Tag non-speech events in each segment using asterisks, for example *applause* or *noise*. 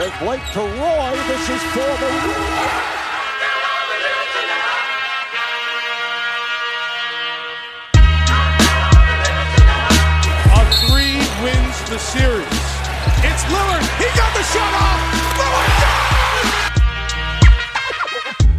Here's Blake to Roy. This is for the. A three wins the series. It's Lillard. He got the shot off. Lillard got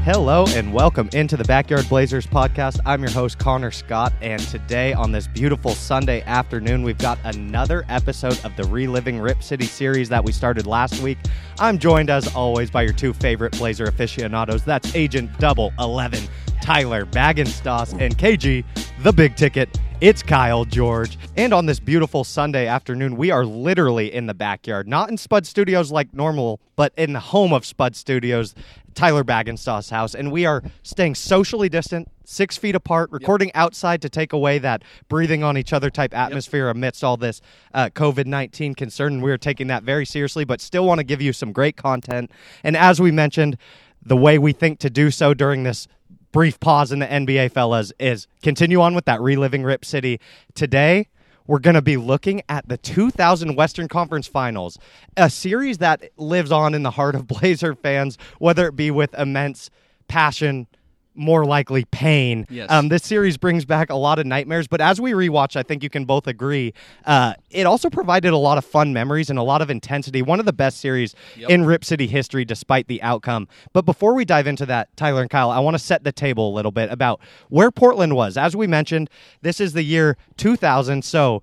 Hello and welcome into the Backyard Blazers podcast. I'm your host, Connor Scott, and today on this beautiful Sunday afternoon, we've got another episode of the Reliving Rip City series that we started last week. I'm joined, as always, by your two favorite Blazer aficionados. That's Agent Double 11, Tyler Baggenstoss, and KG, the big ticket. It's Kyle George. And on this beautiful Sunday afternoon, we are literally in the backyard, not in Spud Studios like normal, but in the home of Spud Studios, Tyler Baggenstoss' house. And we are staying socially distant, six feet apart, recording outside to take away that breathing on each other type atmosphere amidst all this uh, COVID 19 concern. And we are taking that very seriously, but still want to give you some great content. And as we mentioned, the way we think to do so during this brief pause in the NBA, fellas, is continue on with that reliving Rip City. Today, we're going to be looking at the 2000 Western Conference Finals, a series that lives on in the heart of *laughs* Blazer fans, whether it be with immense passion. More likely pain. Yes. Um, this series brings back a lot of nightmares, but as we rewatch, I think you can both agree, uh, it also provided a lot of fun memories and a lot of intensity. One of the best series in Rip City history, despite the outcome. But before we dive into that, Tyler and Kyle, I want to set the table a little bit about where Portland was. As we mentioned, this is the year 2000, so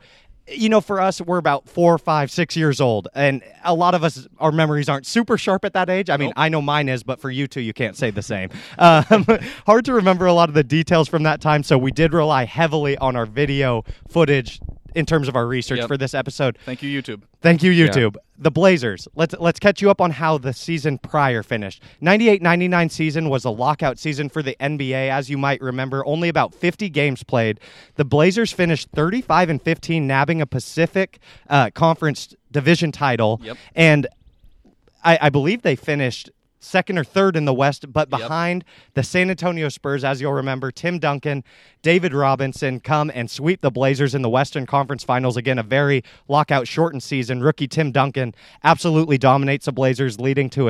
you know, for us, we're about four, five, six years old, and a lot of us, our memories aren't super sharp at that age. I mean, I know mine is, but for you two, you can't say the same. Um, *laughs* hard to remember a lot of the details from that time, so we did rely heavily on our video footage in terms of our research Yep. for this episode. Thank you, YouTube. Thank you, YouTube. The Blazers. Let's let's catch you up on how the season prior finished. 98-99 season was a lockout season for the NBA, as you might remember. Only about 50 games played. The Blazers finished 35 and 15, nabbing a Pacific uh, Conference division title. Yep. And I, I believe they finished second or third in the West, but Yep. behind the San Antonio Spurs, as you'll remember, Tim Duncan, David Robinson come and sweep the Blazers in the Western Conference Finals. Again, a very lockout shortened season. Rookie Tim Duncan absolutely dominates the Blazers, leading to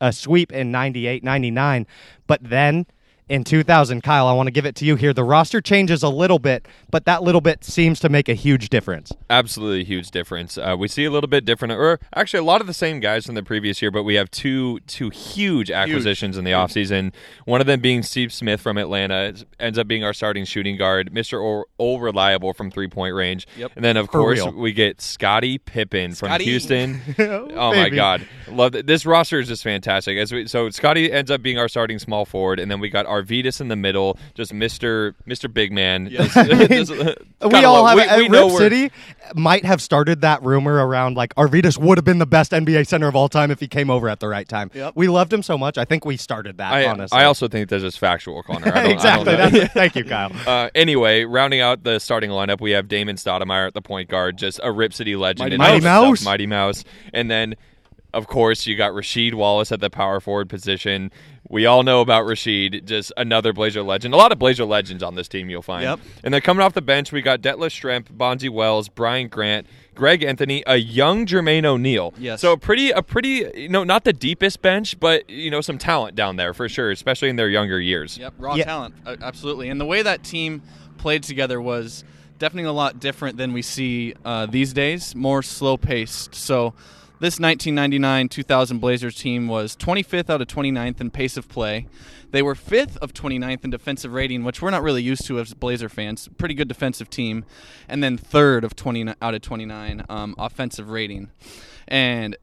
a sweep in 98 99. But then. In 2000, Kyle, I want to give it to you here. The roster changes a little bit, but that little bit seems to make a huge difference. absolutely huge difference. Uh, we see a little bit different, or actually a lot of the same guys from the previous year, but we have two two huge acquisitions in the offseason. One of them being Steve Smith from Atlanta, It ends up being our starting shooting guard, Mr. O- All Reliable from three point range. Yep. And then of For course real. we get Scottie Pippen from Houston. *laughs* oh my. God, love it. This roster is just fantastic. As we, so Scotty ends up being our starting small forward, and then we got Arvydas in the middle, just Mister Mister Big Man. Just- *laughs* just- *laughs* we all love- have we, we uh, Rip City might have started that rumor around like Arvydas would have been the best NBA center of all time if he came over at the right time. Yep. We loved him so much. I think we started that. I, honestly, I also think this is factual, Connor. I don't, *laughs* exactly. I don't know. Thank you, Kyle. Uh, anyway, rounding out the starting lineup, we have Damon Stoudemire at the point guard, just a Rip City legend. Mighty in Mouse. and of Mighty itself, Mouse. Mighty Mouse. And then, of course, you got Rasheed Wallace at the power forward position. We all know about Rasheed, just another Blazer legend. A lot of Blazer legends on this team, you'll find. Yep. And then coming off the bench, we got Detlef Schrempf, Bonzi Wells, Brian Grant, Greg Anthony, a young Jermaine O'Neal. Yes. So a pretty, a pretty, you know, not the deepest bench, but you know, some talent down there for sure, especially in their younger years. Yep, raw Yeah. talent, uh, absolutely. And the way that team played together was definitely a lot different than we see uh, these days. More slow paced. So this 1999-2000 Blazers team was 25th out of 29th in pace of play. They were fifth of 29th in defensive rating, which we're not really used to as Blazer fans. Pretty good defensive team, and then third of 20 out of 29 um, offensive rating. And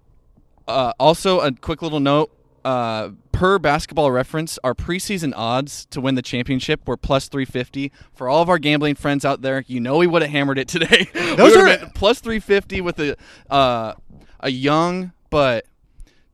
uh, also, a quick little note: uh, per Basketball Reference, our preseason odds to win the championship were plus 350. For all of our gambling friends out there, you know we would have hammered it today. *laughs* Those would've are- plus 350 with a uh, a young but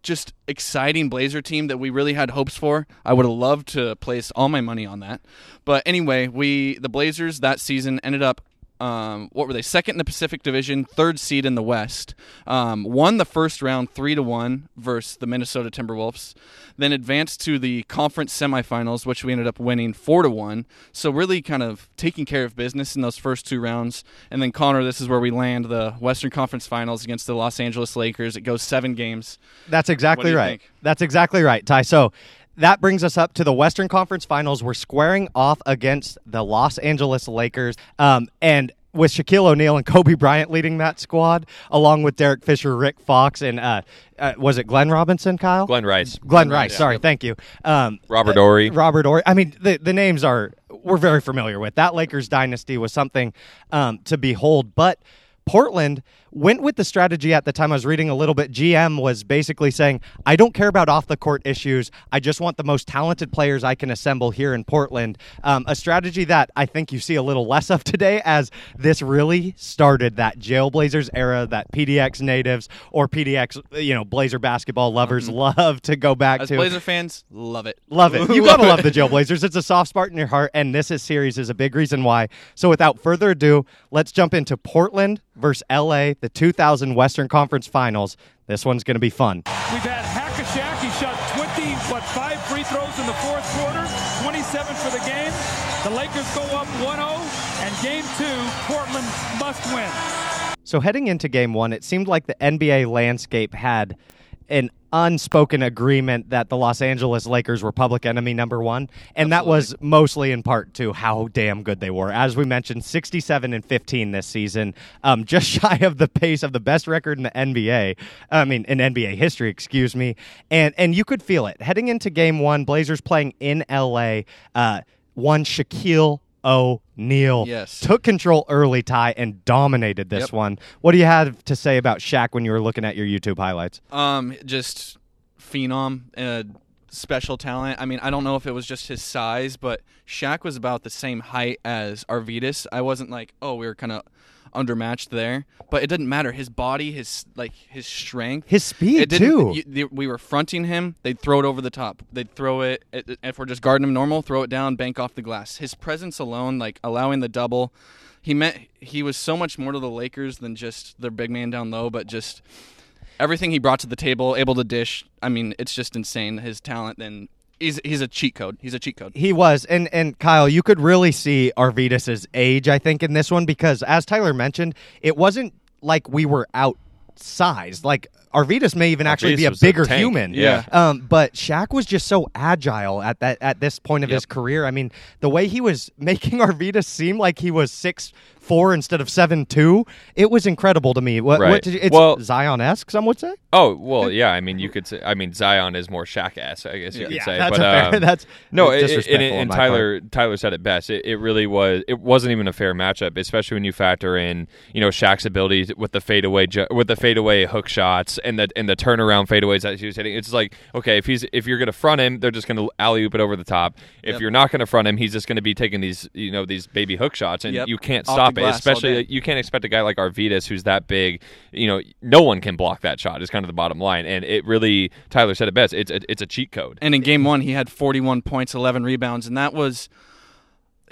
just exciting Blazer team that we really had hopes for. I would have loved to place all my money on that. But anyway, we the Blazers that season ended up um, what were they? Second in the Pacific Division, third seed in the West. Um, won the first round three to one versus the Minnesota Timberwolves. Then advanced to the conference semifinals, which we ended up winning four to one. So really, kind of taking care of business in those first two rounds. And then Connor, this is where we land the Western Conference Finals against the Los Angeles Lakers. It goes seven games. That's exactly right. think? That's exactly right, Ty. So that brings us up to the Western Conference Finals. We're squaring off against the Los Angeles Lakers, um, and with Shaquille O'Neal and Kobe Bryant leading that squad, along with Derek Fisher, Rick Fox, and uh, uh, was it Glenn Robinson, Kyle? Glenn Rice. Glenn Rice. Sorry, thank you. Um, Robert uh, Horry. Robert Horry. I mean, the the names are we're very familiar with. That Lakers dynasty was something um, to behold, but. Portland went with the strategy at the time I was reading a little bit. GM was basically saying, I don't care about off the court issues. I just want the most talented players I can assemble here in Portland. Um, a strategy that I think you see a little less of today as this really started that Jailblazers era that PDX natives or PDX, you know, Blazer basketball lovers love to go back As to. Blazer fans, love it. Love it. You *laughs* gotta love the Jailblazers. It's a soft spot in your heart, and this is series is a big reason why. So, without further ado, let's jump into Portland versus LA, the 2000 Western Conference Finals. This one's gonna be fun. We've had Hack-a-Shaq. He shot 20, what, five free throws in the fourth quarter, 27 for the game. The Lakers go up 1-0, and game two, Portland must win. So, heading into Game One, it seemed like the NBA landscape had an unspoken agreement that the Los Angeles Lakers were public enemy number one, and that was mostly in part to how damn good they were. As we mentioned, 67 and 15 this season, um, *laughs* just shy of the pace of the best record in the NBA. I mean, in NBA history, excuse me. And and you could feel it heading into Game One. Blazers playing in LA. Uh, one Shaquille O'Neal Yes. took control early, Ty, and dominated this Yep. one. What do you have to say about Shaq when you were looking at your YouTube highlights? Um, just phenom, uh, special talent. I mean, I don't know if it was just his size, but Shaq was about the same height as Arvydas. I wasn't like, oh, we were kind of undermatched there, but it didn't matter. His body, his like his strength, His speed, too. you- they- we were fronting him. They'd throw it over the top. They'd throw it. it- If we're just guarding him normal, throw it down, bank off the glass. His presence alone, like allowing the double, he meant he was so much more to the Lakers than just their big man down low, but just everything he brought to the table, able to dish. I mean, it's just insane. His talent, and he's he's a cheat code. He's a cheat code. He was, and and Kyle, you could really see Arvydas's age, I think, in this one because, as Tyler mentioned, it wasn't like we were outsized. Like Arvydas may even actually Arvydas be a was a bigger human. yeah. Um, but Shaq was just so agile at that at this point of his career. I mean, the way he was *laughs* making Arvydas seem like he was six four instead of seven two, it was incredible to me. What, Right. what did you, it's Well- Zion esque, some would say. Oh well, yeah. I mean, you could say. I mean, Zion is more Shaq ass. I guess you could Yeah, say. that's but fair- um, that's no. it- it- disrespectful and, on and my Tyler Tyler said it best. It, it really was. It wasn't even a fair matchup, especially when you factor in you know Shaq's ability with the fadeaway ju- with the fadeaway hook shots and the and the turnaround fadeaways that he was hitting. It's like okay, if he's if you're going to front him, they're just going to alley oop it over the top. If Yep. you're not going to front him, he's just going to be taking these you know these baby hook shots, and Yep. you can't Off stop it. Especially you can't expect a guy like Arvydas who's that big. You know, no one can block that shot. Is kind of the bottom line, and it really Tyler said it best. It's a, it's a cheat code. And in game one, he had 41 points, 11 rebounds, and that was.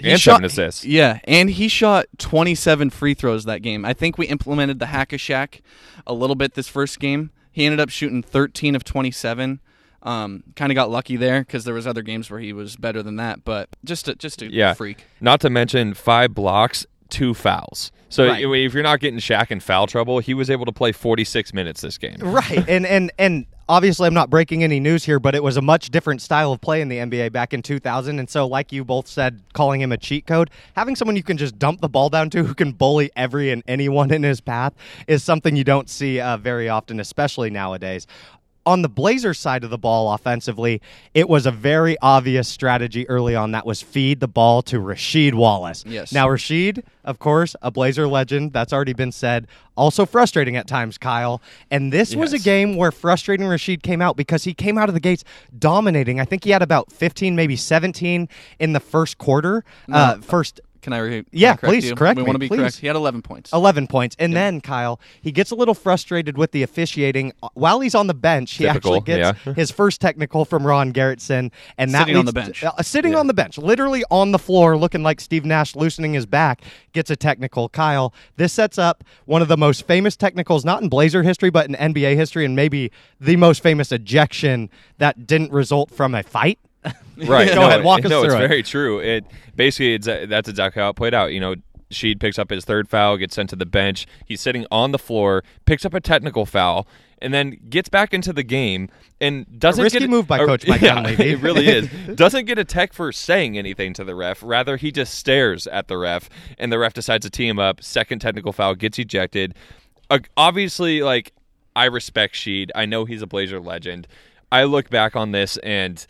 He And shot- seven assists. Yeah, and he shot 27 free throws that game. I think we implemented the hack a Shaq a little bit this first game. He ended up shooting 13 of 27. Um, kind of got lucky there because there was other games where he was better than that, but just a, just a Yeah, freak. Not to mention five blocks, two fouls. So Right. if you're not getting Shaq in foul trouble, he was able to play 46 minutes this game. Right. and and and obviously I'm not breaking any news here, but it was a much different style of play in the NBA back in 2000 and so like you both said calling him a cheat code, having someone you can just dump the ball down to who can bully every and anyone in his path is something you don't see uh, very often especially nowadays. On the Blazers side of the ball offensively, it was a very obvious strategy early on that was feed the ball to Rasheed Wallace. Yes. Now Rasheed, of course, a Blazer legend, that's already been said. Also frustrating at times, Kyle. And this was a game where frustrating Rasheed came out because he came out of the gates dominating. I think he had about 15, maybe 17 in the first quarter, uh, first Can I? Re- can Yeah, I correct please, you? correct We me, want to be please. correct. He had 11 points. 11 points. And then, Kyle, he gets a little frustrated with the officiating. While he's on the bench, he Typical, actually gets yeah. his first technical from Ron Garretson. And that Sitting on leads the bench. to- uh, sitting on the bench, literally on the floor, looking like Steve Nash loosening his back, gets a technical. Kyle, this sets up one of the most famous technicals, not in Blazer history, but in NBA history, and maybe the most famous ejection that didn't result from a fight. *laughs* Right. Go no, ahead, walk us no, through it's it. very true. It basically it's, uh, that's exactly how it played out. You know, Sheed picks up his third foul, gets sent to the bench. He's sitting on the floor, picks up a technical foul, and then gets back into the game and doesn't risky get move by a- Coach *laughs* Mike yeah, Dunleavy. It really is. *laughs* doesn't get a tech for saying anything to the ref. Rather, he just stares at the ref, and the ref decides to tee him up. Second technical foul, gets ejected. Uh, obviously, like I respect Sheed. I know he's a Blazer legend. I look back on this and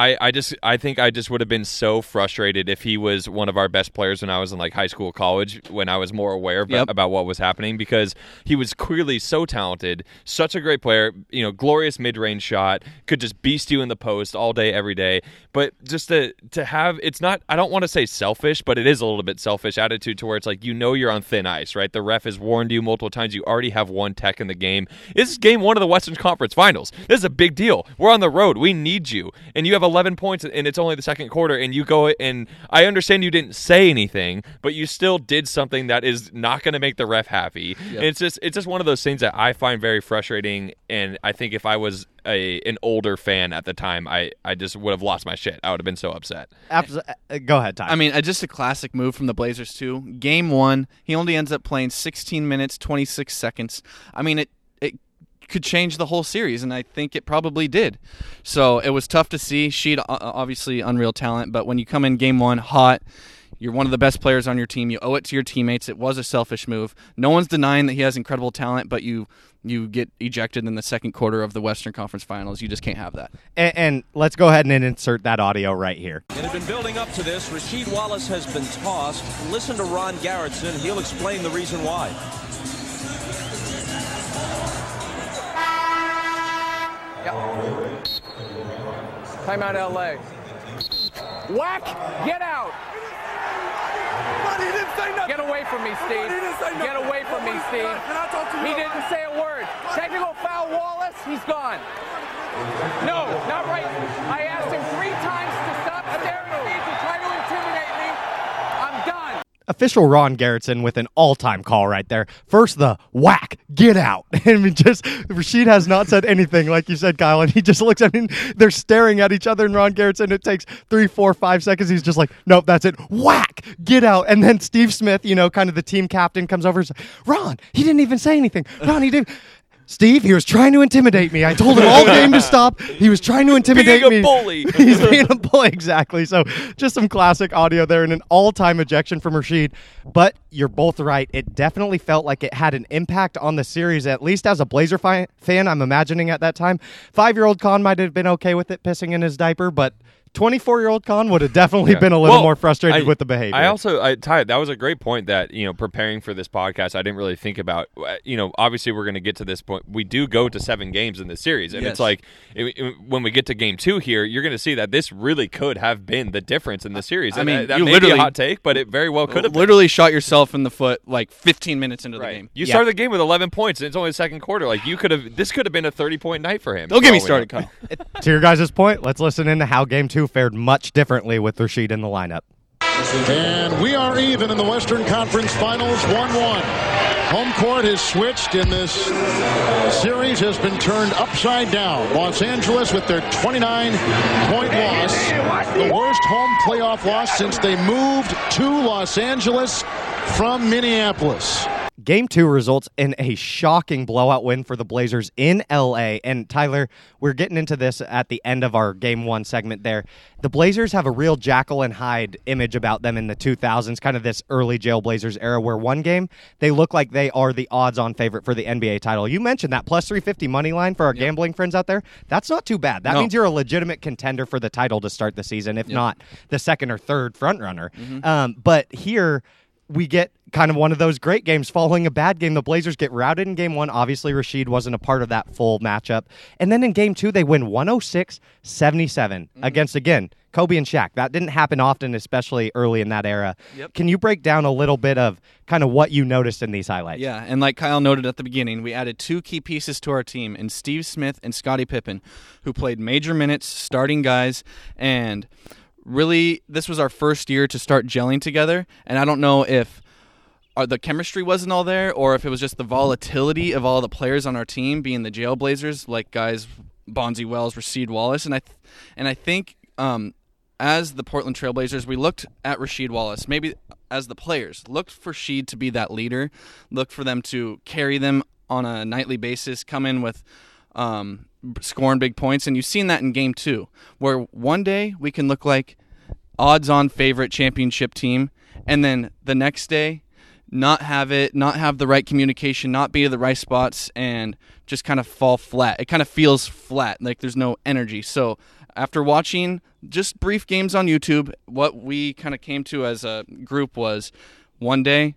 I, I just I think I just would have been so frustrated if he was one of our best players when I was in like high school, college, when I was more aware Yep. about what was happening because he was clearly so talented, such a great player, you know, glorious mid range shot, could just beast you in the post all day, every day. But just to to have it's not I don't want to say selfish, but it is a little bit selfish attitude to where it's like you know you're on thin ice, right? The ref has warned you multiple times. You already have one tech in the game. This is game one of the Western Conference Finals. This is a big deal. We're on the road. We need you, and you have 11 points, and it's only the second quarter, and you go and I understand you didn't say anything, but you still did something that is not going to make the ref happy. And it's just it's just one of those things that I find very frustrating, and I think if I was a an older fan at the time, I I just would have lost my shit. I would have been so upset. Abs- uh, go ahead, Ty. I mean, uh, just a classic move from the Blazers too. Game one, he only ends up playing 16 minutes 26 seconds. I mean, it it could change the whole series, and I think it probably did. So it was tough to see. Sheed uh, obviously unreal talent, but when you come in game one hot. You're one of the best players on your team. You owe it to your teammates. It was a selfish move. No one's denying that he has incredible talent, but you you get ejected in the second quarter of the Western Conference Finals. You just can't have that. and, and let's go ahead and insert that audio right here. It had been building up to this. Rasheed Wallace has been tossed. Listen to Ron Garretson. He'll explain the reason why. Timeout LA. Whack! Get out! Get away from me, Steve. Get away from me, Steve. He didn't say a word. Technical foul, Wallace. He's gone. No, not right. I asked him three times to stop staring at me to try to intimidate me. I'm done. Official Ron Garretson with an all-time call right there. First, the whack, get out. *laughs* I mean, just Rasheed has not said anything, like you said, Kyle, and he just looks. I mean, they're staring at each other, and Ron Garretson. It takes three, four, five seconds. He's just like, nope, that's it. Whack, get out. And then Steve Smith, you know, kind of the team captain, comes over. and says, Ron, he didn't even say anything. Ron, he didn't. Steve, he was trying to intimidate me. I told him all *laughs* game to stop. He was trying to intimidate me. He's Being a bully. *laughs* He's being a bully, exactly. So just some classic audio there and an all-time ejection from Rasheed. But you're both right. It definitely felt like it had an impact on the series, at least as a Blazer fi- fan, I'm imagining at that time. Five-year-old Khan might have been okay with it pissing in his diaper, but 24-year-old Khan would have definitely been a little Well, more frustrated I- with the behavior. I also, I, Ty, that was a great point that, you know, preparing for this podcast, I didn't really think about. Uh, You know, obviously we're going to get to this point. We do go to seven games in this series. And Yes. it's like, it, it- when we get to game two here, you're going to see that this really could have been the difference in the series. I And mean, that, that you may be literally- a hot take, but it very well could have been. literally shot yourself in the foot like 15 minutes into the game. You Yeah. started the game with 11 points, and it's only the second quarter. Like you could have, this could have been a 30 point night for him. Don't get me for all we started, know. Kyle. *laughs* to your guys' point, let's listen into how Game 2 fared much differently with Rasheed in the lineup. And we are even in the Western Conference Finals 1 1. Home court has switched, and this series has been turned upside down. Los Angeles with their 29 point loss. The worst home playoff loss since they moved to Los Angeles from Minneapolis. Game two results in a shocking blowout win for the Blazers in LA. And Tyler, we're getting into this at the end of our game one segment there. The Blazers have a real Jekyll and Hyde image about them in the 2000s, kind of this early Jail Blazers era, where one game they look like they are the odds on favorite for the NBA title. You mentioned that plus 350 money line for our gambling friends out there. That's not too bad. That No. means you're a legitimate contender for the title to start the season, if not the second or third front runner. Um, but here, we get kind of one of those great games following a bad game. The Blazers get routed in game one. Obviously, Rasheed wasn't a part of that full matchup. And then in game two, they win 106 77 mm-hmm. against, again, Kobe and Shaq. That didn't happen often, especially early in that era. Yep. Can you break down a little bit of kind of what you noticed in these highlights? Yeah, and like Kyle noted at the beginning, we added two key pieces to our team in Steve Smith and Scottie Pippen, who played major minutes, starting guys, and really this was our first year to start gelling together. And I don't know if uh, the chemistry wasn't all there or if it was just the volatility of all the players on our team being the Jailblazers, like guys Bonzi Wells, Rasheed Wallace, and I th- and I think um, as the Portland Trailblazers, we looked at Rasheed Wallace, maybe as the players, looked for Sheed to be that leader, looked for them to carry them on a nightly basis, come in with um, scoring big points, and you've seen that in Game Two, where one day we can look like odds-on favorite championship team, and then the next day not have it, not have the right communication, not be to the right spots, and just kind of fall flat. It kind of feels flat, like there's no energy. So after watching just brief games on YouTube, what we kind of came to as a group was one day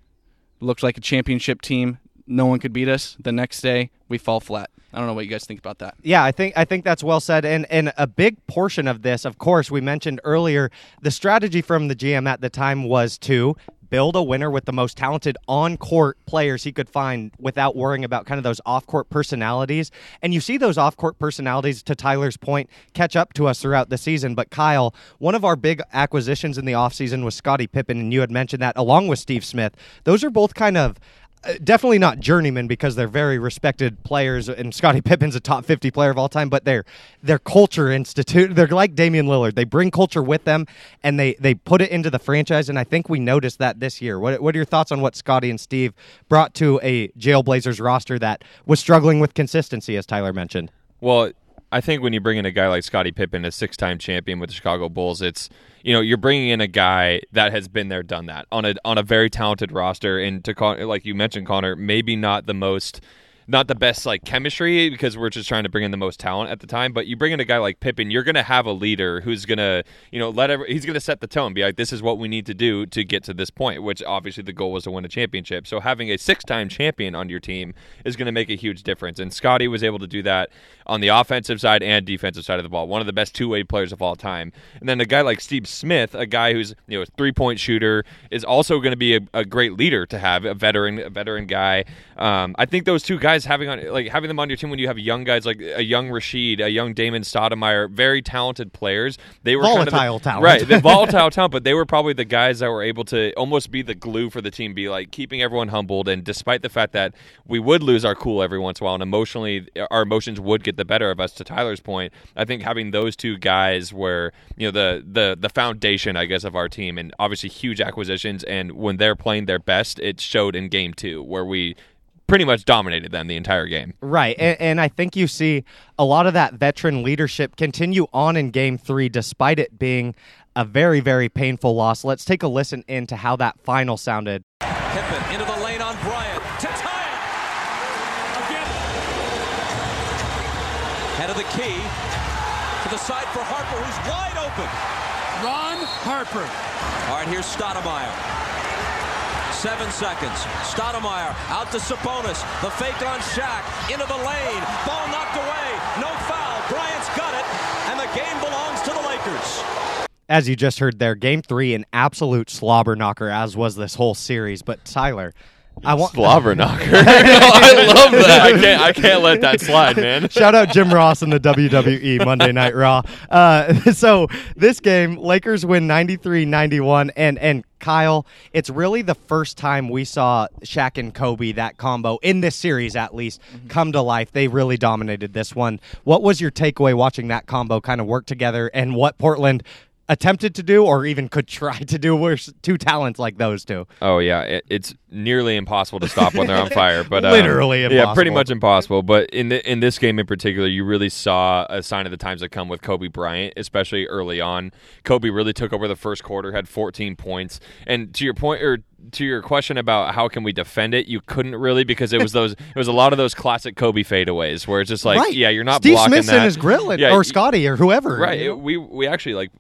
looked like a championship team. No one could beat us. The next day, we fall flat. I don't know what you guys think about that. Yeah, I think I think that's well said. And and a big portion of this, of course, we mentioned earlier, the strategy from the GM at the time was to build a winner with the most talented on court players he could find without worrying about kind of those off court personalities. And you see those off court personalities, to Tyler's point, catch up to us throughout the season. But Kyle, one of our big acquisitions in the offseason was Scottie Pippen, and you had mentioned that along with Steve Smith. Those are both kind of Uh, definitely not journeymen because they're very respected players, and Scottie *laughs* Pippen's a top fifty player of all time. But they're they're culture institute. They're like Damian Lillard. They bring culture with them, and they they put it into the franchise. And I think we noticed that this year. What what are your thoughts on what Scottie and Steve brought to a Jailblazers roster that was struggling with consistency, as Tyler mentioned? Well, I think when you bring in a guy like Scottie Pippen, a six-time champion with the Chicago Bulls, it's you know you're bringing in a guy that has been there, done that on a on a very talented roster, and to like you mentioned, Connor, maybe not the most not the best like chemistry because we're just trying to bring in the most talent at the time. But you bring in a guy like Pippen, you're going to have a leader who's going to, you know, let every, he's going to set the tone, be like, this is what we need to do to get to this point. Which obviously the goal was to win a championship. So having a six-time champion on your team is going to make a huge difference. And Scotty was able to do that on the offensive side and defensive side of the ball. One of the best two-way players of all time. And then a guy like Steve Smith, a guy who's you know a three-point shooter, is also going to be a, a, great leader to have a veteran, a veteran guy. Um, I think those two guys having on like having them on your team when you have young guys like a young Rasheed, a young Damon Stoudemire, very talented players. They were volatile kind of the, talent, right? The volatile talent, but they were probably the guys that were able to almost be the glue for the team, be like keeping everyone humbled. And despite the fact that we would lose our cool every once in a while, and emotionally our emotions would get the better of us. To Tyler's point, I think having those two guys were you know the the the foundation, I guess, of our team, and obviously huge acquisitions. And when they're playing their best, it showed in game two where we pretty much dominated them the entire game. Right. And, and, I think you see a lot of that veteran leadership continue on in game three, despite it being a very, very painful loss. Let's take a listen into how that final sounded. Pippen into the lane on Bryant to tie it. Again. Head of the key to the side for Harper, who's wide open. Ron Harper. All right, here's Stoudemire. Seven seconds. Stoudemire out to Sabonis. The fake on Shaq. Into the lane. Ball knocked away. No foul. Bryant's got it. And the game belongs to the Lakers. As you just heard there, game three, an absolute slobber knocker, as was this whole series. But Tyler, I want slobber knocker. *laughs* *laughs* I love that. I can't. I can't let that *laughs* slide, man. Shout out Jim Ross in the WWE Monday Night Raw. Uh, so this game, Lakers win 93-91, and and Kyle, it's really the first time we saw Shaq and Kobe that combo in this series, at least, mm-hmm. come to life. They really dominated this one. What was your takeaway watching that combo kind of work together, and what Portland? Attempted to do or even could try to do with two talents like those two. Oh yeah, it, it's nearly impossible to stop when they're on fire. *laughs* But um, literally, impossible. yeah, pretty much impossible. But in the, in this game in particular, you really saw a sign of the times that come with Kobe Bryant, especially early on. Kobe really took over the first quarter, had 14 points, and to your point or to your question about how can we defend it, you couldn't really because it was *laughs* those it was a lot of those classic Kobe fadeaways where it's just like right. yeah, you're not Steve blocking Smith's that. in his grill yeah, or Scotty or whoever. Right. It, we we actually like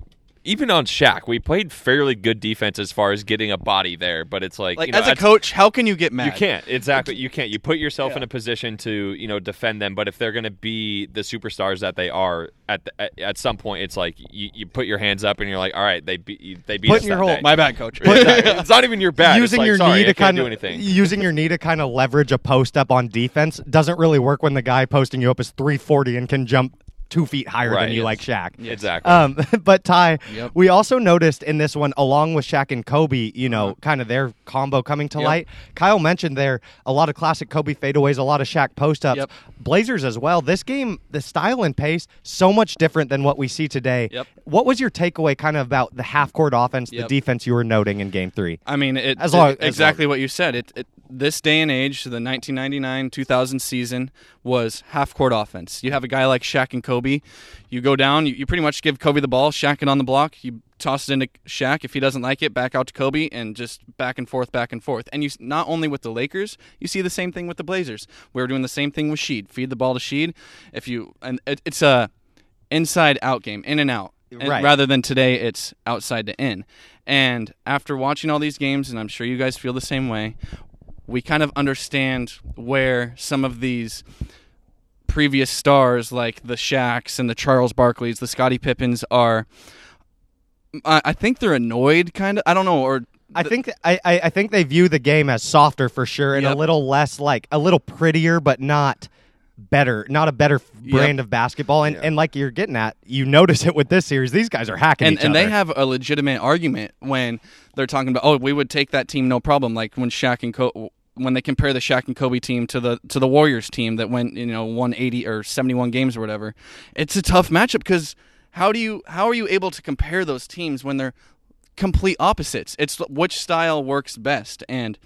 even on Shaq, we played fairly good defense as far as getting a body there. But it's like, Like you know, as a coach, how can you get mad? you can't exactly. You can't. You put yourself Yeah. in a position to you know defend them. But if they're going to be the superstars that they are at, the, at at some point, it's like you, you put your hands up and you're like, all right, they beat they beat Putting us your day. My bad, coach. *laughs* it's not even your bad. It's using like, your sorry, knee to kind do of anything. *laughs* using your knee to kind of leverage a post up on defense doesn't really work when the guy posting you up is 340 and can jump two feet higher Right, than you yes. like Shaq. Exactly. Um, *laughs* but Ty, Yep. we also noticed in this one, along with Shaq and Kobe, you know, kind of their combo coming to. Yep. light. Kyle mentioned there a lot of classic Kobe fadeaways, a lot of Shaq post ups. Yep. Blazers as well. This game, the style and pace, so much different than what we see today. Yep. What was your takeaway, kind of about the half court offense, the defense you were noting in Game Three? I mean, it, As it- long- as exactly what you said. It, it this day and age, the 1999-2000 season was half court offense. You have a guy like Shaq and Kobe. You go down, you, you pretty much give Kobe the ball, Shaq it on the block. You toss it into Shaq. If he doesn't like it, back out to Kobe, and just back and forth, back and forth. And you not only with the Lakers, you see the same thing with the Blazers. We were doing the same thing with Sheed. Feed the ball to Sheed. If you and it, it's a inside out game, in and out. And Right. rather than today, it's outside to in. And after watching all these games, and I'm sure you guys feel the same way, we kind of understand where some of these previous stars, like the Shaqs and the Charles Barkleys, the Scottie Pippins, are. I, I think they're annoyed, kind of. I don't know, or I think I, I think they view the game as softer for sure, and a little less like a little prettier, but not better, not a better brand of basketball. And and like you're getting at, you notice it with this series. These guys are hacking and and they have a legitimate argument when they're talking about oh we would take that team no problem like when Shaq and Kobe when they compare the Shaq and Kobe team to the to the Warriors team that went you know 180 or 71 games or whatever it's a tough matchup because how do you how are you able to compare those teams when they're complete opposites it's which style works best and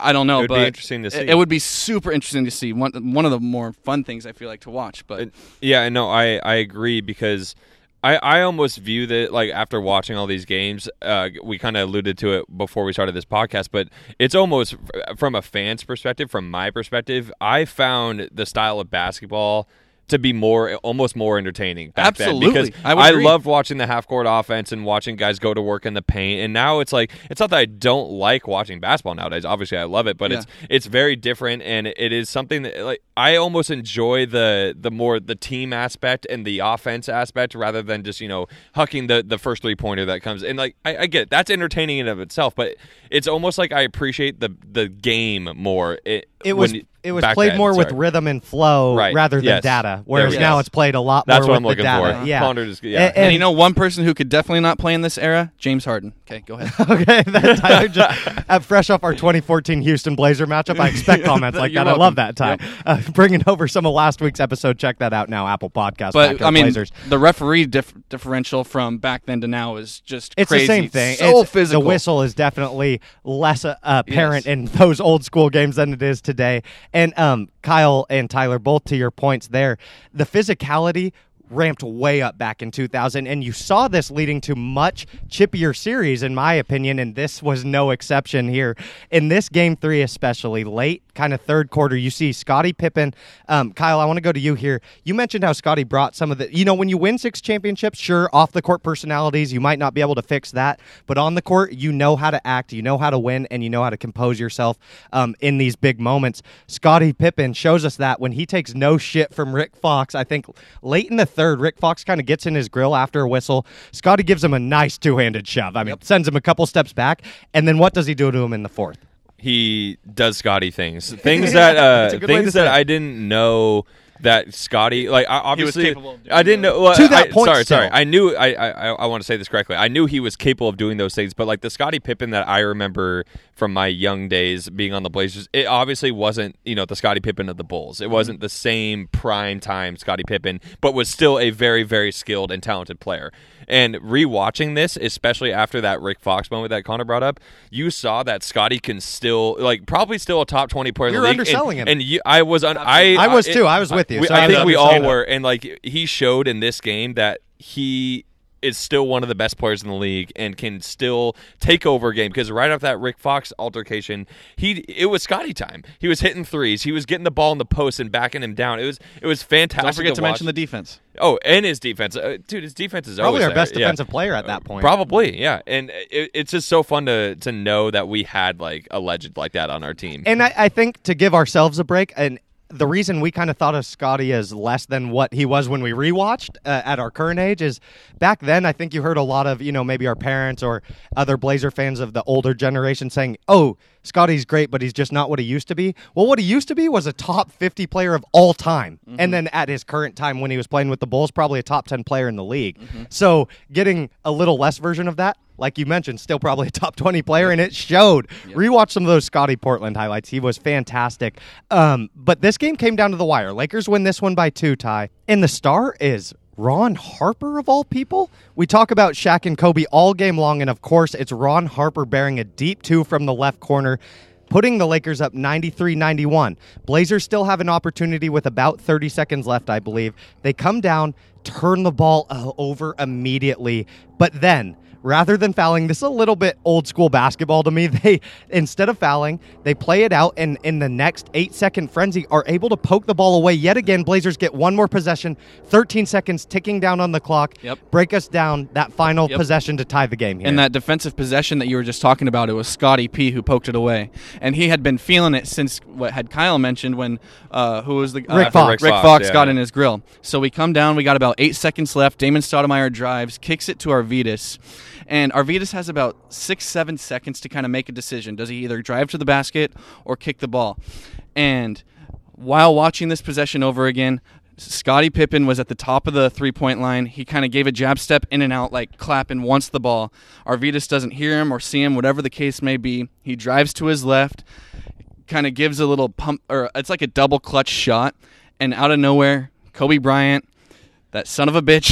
I don't know, It would be but interesting to it- see. It would be super interesting to see. One one of the more fun things I feel like to watch. But Yeah, no, I I agree because I I almost view that like after watching all these games, uh, we kind of alluded to it before we started this podcast, but it's almost from a fan's perspective, from my perspective, I found the style of basketball to be more almost more entertaining back Absolutely. then because I agree. loved watching the half court offense and watching guys go to work in the paint and now it's like it's not that I don't like watching basketball nowadays obviously I love it but Yeah. it's it's very different and it is something that like I almost enjoy the the more the team aspect and the offense aspect rather than just you know hucking the the first three pointer that comes and like I, I get it. that's entertaining in of itself but it's almost like I appreciate the the game more it, it was you- it was played then, more with rhythm and flow Right. rather than Yes. data. Whereas we now it's played a lot That's more what with I'm the looking data. for. Yeah. Ponder just- yeah. And- and, and- you know one person who could definitely not play in this era, James Harden. Okay, go ahead. *laughs* Okay, that *laughs* Tyler just uh, fresh off our 2014 Houston Blazer matchup. I expect *laughs* comments like You're that. I love welcome. that, Ty. Uh, bringing over some of last week's episode. Check that out now, Apple Podcast. But I mean, Blazers. the referee dif- differential from back then to now is just It's crazy. the same thing. So It's- physical. The whistle is definitely less uh, apparent Yes. in those old school games than it is today. And um, Kyle and Tyler, both to your points there, the physicality ramped way up back in 2000 and you saw this leading to much chippier series in my opinion and this was no exception here. In this game three especially late kind of third quarter you see scottie pippen um, kyle i want to go to you here. You mentioned how scottie brought some of the you know when you win six championships sure off the court personalities you might not be able to fix that but on the court you know how to act you know how to win and you know how to compose yourself um, in these big moments. Scottie pippen shows us that when he takes no shit from rick fox i think late in the third rick fox kind of gets in his grill after a whistle. Scotty gives him a nice two-handed shove. I mean sends him a couple steps back and then what does he do to him in the fourth? He does Scotty things, *laughs* things that uh, a good way to things that. I didn't know that Scotty like I, obviously capable of doing I didn't know well, To that I- point Sorry, still. sorry. I knew I I, I- I want to say this correctly. I knew he was capable of doing those things, but like the Scotty Pippen that I remember from my young days being on the Blazers, it obviously wasn't you know the Scotty Pippen of the Bulls. It wasn't mm-hmm. the same prime time Scotty Pippen, but was still a very very skilled and talented player. And rewatching this, especially after that Rick Fox moment that Connor brought up, you saw that Scotty can still like probably still a top twenty player. You're the league. underselling and, him. And you, I was un- I I was it- too. I was with you, we- so I I think we all were, and like he showed in this game that he is still one of the best players in the league and can still take over a game because right off that Rick Fox altercation, he it was Scotty time. He was hitting threes. He was getting the ball in the post and backing him down. It was it was fantastic. Don't forget to, to mention the defense. Oh, and his defense, uh, dude. His defense is Probably always our there. best Yeah. defensive player at that point. Probably, yeah. And it, it's just so fun to to know that we had like a legend like that on our team. And I, I think to give ourselves a break, and the reason we kind of thought of Scotty as less than what he was when we rewatched uh, at our current age is back then. I think you heard a lot of you know maybe our parents or other Blazer fans of the older generation saying, "Oh, Scotty's great, but he's just not what he used to be." Well, what he used to be was a top fifty player of all time, and then at his current time when he was playing with the Bulls, probably a top ten player in the league. So getting a little less version of that like you mentioned, still probably a top 20 player, and it showed. Rewatch some of those Scotty Portland highlights. He was fantastic. Um, but this game came down to the wire. Lakers win this one by two, Ty. And the star is Ron Harper, of all people. We talk about Shaq and Kobe all game long, and of course, it's Ron Harper bearing a deep two from the left corner. Putting the Lakers up 93 91. Blazers still have an opportunity with about 30 seconds left, I believe. They come down, turn the ball uh, over immediately, but then rather than fouling this is a little bit old school basketball to me *laughs* they instead of fouling they play it out and in the next eight second frenzy are able to poke the ball away yet again blazers get one more possession 13 seconds ticking down on the clock Yep. break us down that final Yep. possession to tie the game here And that defensive possession that you were just talking about, it was Scotty P who poked it away, and he had been feeling it since what had Kyle mentioned when uh, who was the uh, Rick Fox. Rick Rick Fox, Fox yeah, got in his grill. So we come down. We got about eight seconds left. Damon Stoudemire drives, kicks it to Arvydas, and Arvydas has about six, seven seconds to kind of make a decision. Does he either drive to the basket or kick the ball? And while watching this possession over again, Scottie Pippen was at the top of the three point line. He kind of gave a jab step in and out, like clapping wants the ball. Arvydas doesn't hear him or see him, whatever the case may be. He drives to his left, kind of gives a little pump, or it's like a double clutch shot. And out of nowhere, Kobe Bryant, that son of a bitch,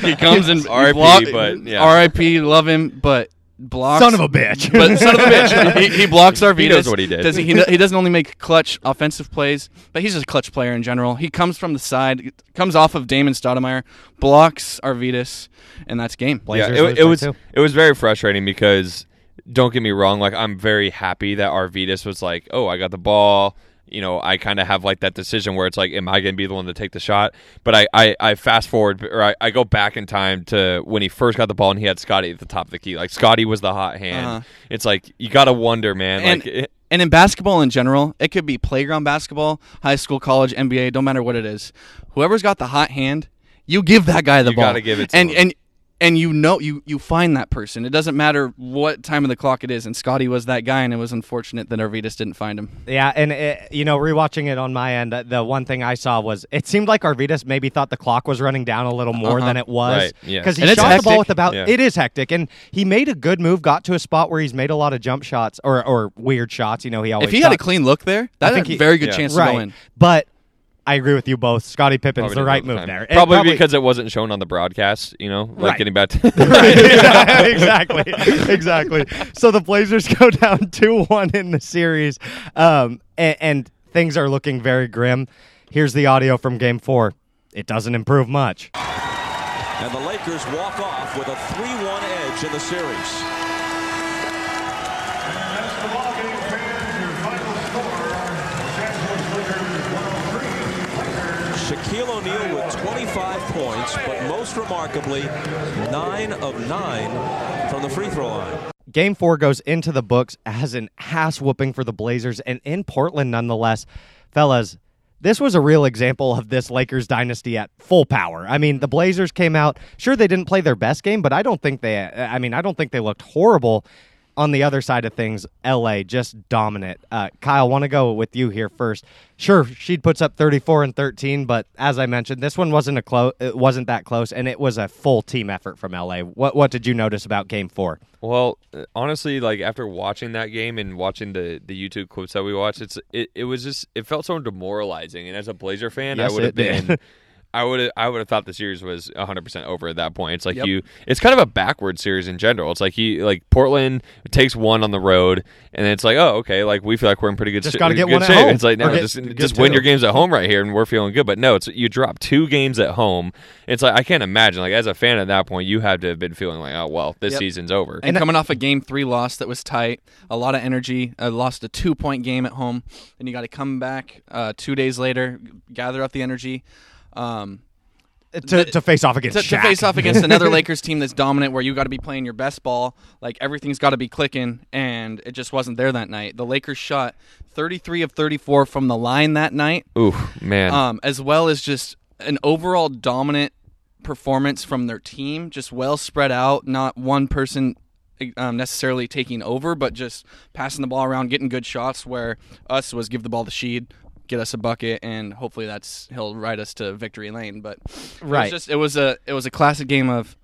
*laughs* he comes and R.I.P., block- but, yeah. R.I.P. Love him, but blocks Son of a bitch. *laughs* but son of a bitch, *laughs* he, he blocks Arvydas. He knows what he did. Does he, he, he doesn't only make clutch offensive plays, but he's just a clutch player in general. He comes from the side, comes off of Damon Stoudemire, blocks Arvydas, and that's game. Blazers yeah, it, it was two. it was very frustrating because don't get me wrong, like I'm very happy that Arvydas was like, oh, I got the ball. You know, I kind of have like that decision where it's like, am I going to be the one to take the shot? But I, I, I fast forward or I, I go back in time to when he first got the ball and he had Scotty at the top of the key. Like Scotty was the hot hand. Uh-huh. It's like you got to wonder, man. And, like it- and in basketball in general, it could be playground basketball, high school, college, NBA, don't matter what it is. Whoever's got the hot hand, you give that guy the ball. You ball. gotta give it to and him. and and you know you you find that person. It doesn't matter what time of the clock it is. And Scotty was that guy, and it was unfortunate that Arvydas didn't find him. Yeah, and it, you know, rewatching it on my end, uh, the one thing I saw was it seemed like Arvydas maybe thought the clock was running down a little more Uh-huh. than it was. Right, yeah. Because he And it's shot the ball hectic. with about Yeah. it is hectic, and he made a good move, got to a spot where he's made a lot of jump shots or or weird shots. You know, he always If he had a clean look there, that think had a he- very good yeah. chance right, to go in. but I agree with you both. Scottie Pippen's probably the right know move the there. time. And Probably, because it wasn't shown on the broadcast. You know, like Right. getting back to *laughs* Yeah, *laughs* *laughs* exactly, exactly. So the Blazers go down two one in the series, um, and, and things are looking very grim. Here's the audio from Game Four. It doesn't improve much. And the Lakers walk off with a 3-1 edge in the series. Shaquille O'Neal with 25 points, but most remarkably, 9 of 9 from the free throw line. Game four goes into the books as an ass whooping for the Blazers and in Portland nonetheless. Fellas, this was a real example of this Lakers dynasty at full power. I mean, the Blazers came out, sure they didn't play their best game, but I don't think they I mean, I don't think they looked horrible. On the other side of things, LA just dominant. Uh, Kyle, want to go with you here first. Sure, she puts up 34 and 13, but as I mentioned, this one wasn't a close. It wasn't that close, and it was a full team effort from LA. What what did you notice about Game Four? Well, uh, honestly, like after watching that game and watching the the YouTube clips that we watched, it's it, it was just it felt so demoralizing. And as a Blazer fan, Yes, I would have been I would I would have thought the series was 100 percent over at that point. It's like Yep. you, it's kind of a backward series in general. It's like he like Portland takes one on the road, and it's like oh okay, like we feel like we're in pretty good. Just sh- gotta get good one at shape. home. It's like Or no, get just good just win your games at home right here, and we're feeling good. But no, it's you drop two games at home. It's like I can't imagine like as a fan at that point, you have to have been feeling like oh well, this Yep. season's over. And coming off a game three loss that was tight, a lot of energy, uh, lost a two point game at home. Then you got to come back uh, two days later, gather up the energy. Um, to, to face off against to, to face off against *laughs* another Lakers team that's dominant, where you got to be playing your best ball, like everything's got to be clicking, and it just wasn't there that night. The Lakers shot 33 of 34 from the line that night, Ooh man, um, as well as just an overall dominant performance from their team, just well spread out, not one person um, necessarily taking over, but just passing the ball around, getting good shots. Where us was give the ball to Sheed, get us a bucket, and hopefully that's he'll ride us to victory lane. But it was Right. just it was a it was a classic game of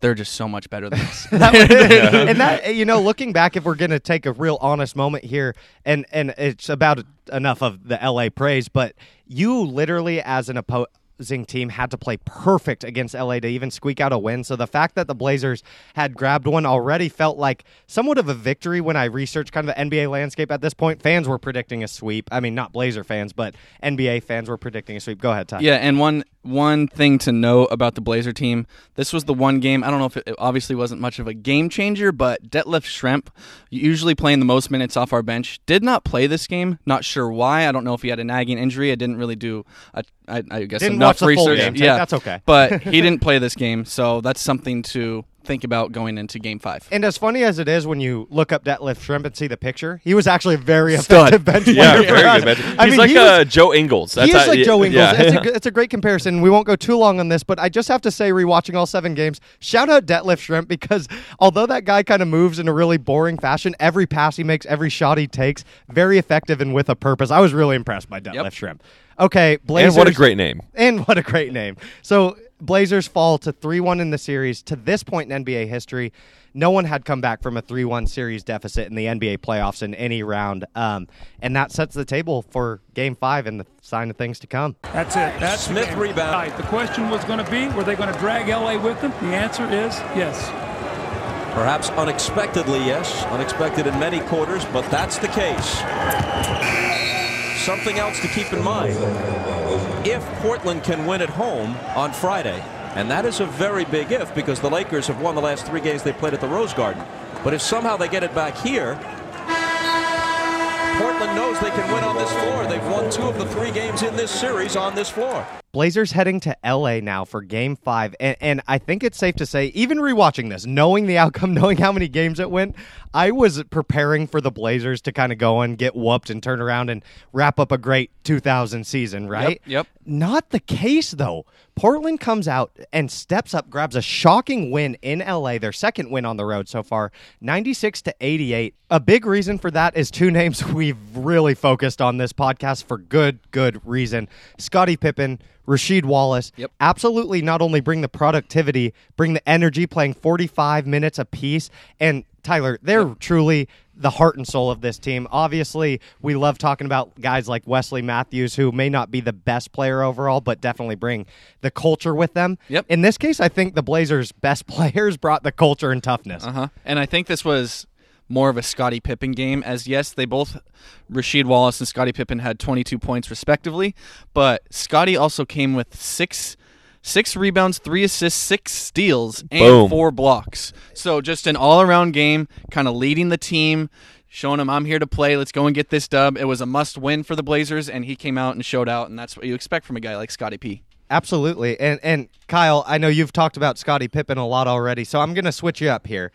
they're just so much better than us. *laughs* *laughs* And that eh, you know, looking back, if we're going to take a real honest moment here, and and it's about enough of the LA praise, but you literally, as an opposing team, had to play perfect against LA to even squeak out a win. So the fact that the Blazers had grabbed one already felt like somewhat of a victory when I researched kind of the NBA landscape at this point. Fans were predicting a sweep. I mean, not Blazer fans, but NBA fans were predicting a sweep. Go ahead, Ty. Yeah, and one one thing to note about the Blazer team, this was the one game. I don't know if it, it obviously wasn't much of a game changer, but Detlef Schrempf, usually playing the most minutes off our bench, did not play this game. Not sure why. I don't know if he had a nagging injury. I didn't really do, a, I, I guess, Didn't enough watch the full research. yeah, that's okay. but he *laughs* didn't play this game, so that's something to think about going into Game Five. And as funny as it is when you look up Detlef Schrempf and see the picture, he was actually a very Stud. effective bench yeah, player. for very us. good. Bench. *laughs* I He's mean, like he was- uh, Joe Ingles. That's he is how- like Joe *laughs* Ingles. Yeah. It's, a, g- it's a great comparison. We won't go too long on this, but I just have to say, rewatching all seven games, shout out Detlef Schrempf because although that guy kind of moves in a really boring fashion, every pass he makes, every shot he takes, very effective and with a purpose. I was really impressed by Detlef Yep. Schrempf. Okay, Blazers. and what a great name. And what a great name. So Blazers fall to 3 1 in the series. To this point in NBA history, no one had come back from a 3 1 series deficit in the NBA playoffs in any round. Um, and that sets the table for game five and the sign of things to come. That's it. That's the Smith game. rebound. Right. The question was going to be, were they going to drag LA with them? The answer is yes. Perhaps unexpectedly, yes. Unexpected in many quarters, but that's the case. Something else to keep in mind. If Portland can win at home on Friday, and that is a very big if because the Lakers have won the last three games they played at the Rose Garden. But if somehow they get it back here, Portland knows they can win on this floor. They've won two of the three games in this series on this floor. Blazers heading to LA now for game five. And, and I think it's safe to say, even rewatching this, knowing the outcome, *laughs* knowing how many games it went, I was preparing for the Blazers to kind of go and get whooped and turn around and wrap up a great 2000 season, right? yep. Not the case, though. Portland comes out and steps up, grabs a shocking win in LA, their second win on the road so far, 96 to 88. A big reason for that is two names *laughs* we've really focused on this podcast for good, good reason. Scottie Pippen, Rasheed Wallace. Yep. Absolutely not only bring the productivity, bring the energy, playing 45 minutes a piece. And Tyler, they're truly the heart and soul of this team. Obviously, we love talking about guys like Wesley Matthews, who may not be the best player overall, but definitely bring the culture with them. Yep. In this case, I think the Blazers' best *laughs* players brought the culture and toughness. Uh huh. And I think this was more of a Scottie Pippen game, as yes, they both, Rasheed Wallace and Scottie Pippen had 22 points respectively, but Scottie also came with six. Six rebounds, three assists, six steals, and Boom. four blocks. So just an all-around game, kind of leading the team, showing them I'm here to play. Let's go and get this dub. It was a must-win for the Blazers, and he came out and showed out, and that's what you expect from a guy like Scottie P. Absolutely. And and Kyle, I know you've talked about Scottie Pippen a lot already, so I'm going to switch you up here.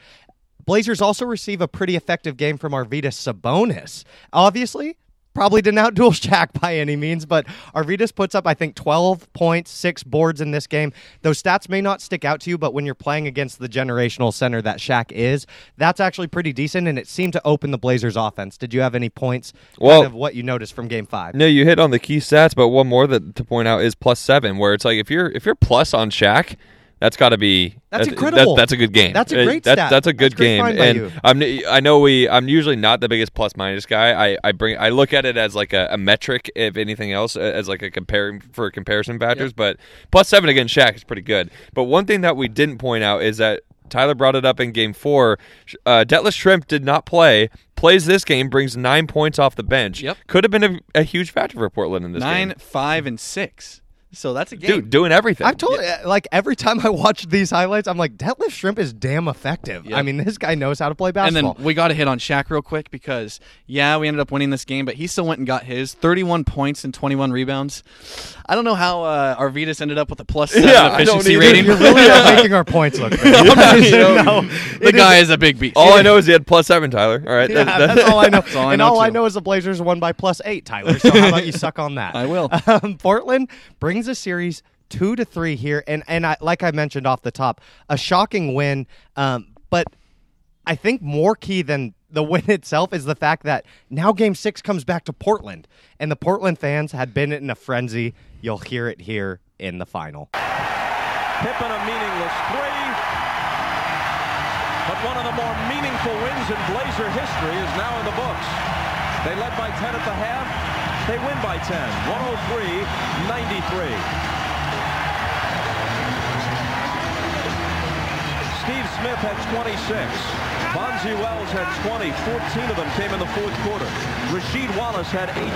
Blazers also receive a pretty effective game from Arvydas Sabonis. Obviously, probably didn't outduel *laughs* Shaq by any means, but Arvydas puts up, I think, 12 points, six boards in this game. Those stats may not stick out to you, but when you're playing against the generational center that Shaq is, that's actually pretty decent, and it seemed to open the Blazers' offense. Did you have any points? Well- kind of what you noticed from Game Five. No, you hit on the key stats, but one more that to point out is plus seven, where it's like if you're if you're plus on Shaq, That's got to be That's that- incredible. that's a good game. That's a Uh, great that- stat. That's a good That's game. and. I'm I know we I'm usually not the biggest plus minus guy. I, I bring I look at it as like a, a metric if anything else uh, as like a comparing for comparison factors. But plus seven against Shaq is pretty good. But one thing that we didn't point out is that. Tyler brought it up in game four. Uh, Detlef Schrempf did not play. Plays this game, brings nine points off the bench. Yep. Could have been a, a huge factor for Portland in this Nine, game. five, and six. So that's a game. Dude, doing everything. I've told like every time I watch these highlights, I'm like, Detlef Schrempf is damn effective. Yep. I mean, this guy knows how to play basketball. and then we got to hit on Shaq real quick because yeah, we ended up winning this game, but he still went and got his 31 points and 21 rebounds. I don't know how uh, Arvydas ended up with a plus seven Yeah, efficiency rating. You're really not *laughs* making our points look bad. You know, the guy is a big beast. All I know is he had plus seven, Tyler. All right. Yeah, That- that's all I know. *laughs* all I and know, all I know is the Blazers won by plus eight, Tyler. So how about you suck on that? *laughs* I will. Um, Portland a series two to three here, and and I, like I mentioned off the top, a shocking win. Um, but I think more key than the *laughs* win itself is the fact that now Game Six comes back to Portland, and the Portland fans had been in a frenzy. You'll hear it here in the final. Pippen a meaningless three. But one of the more meaningful wins in Blazer history is now in the books. They led by 10 at the half. They win by 10, 103-93. Steve Smith had 26. Bonzi Wells had 20. 14 of them came in the fourth quarter. Rasheed Wallace had 18.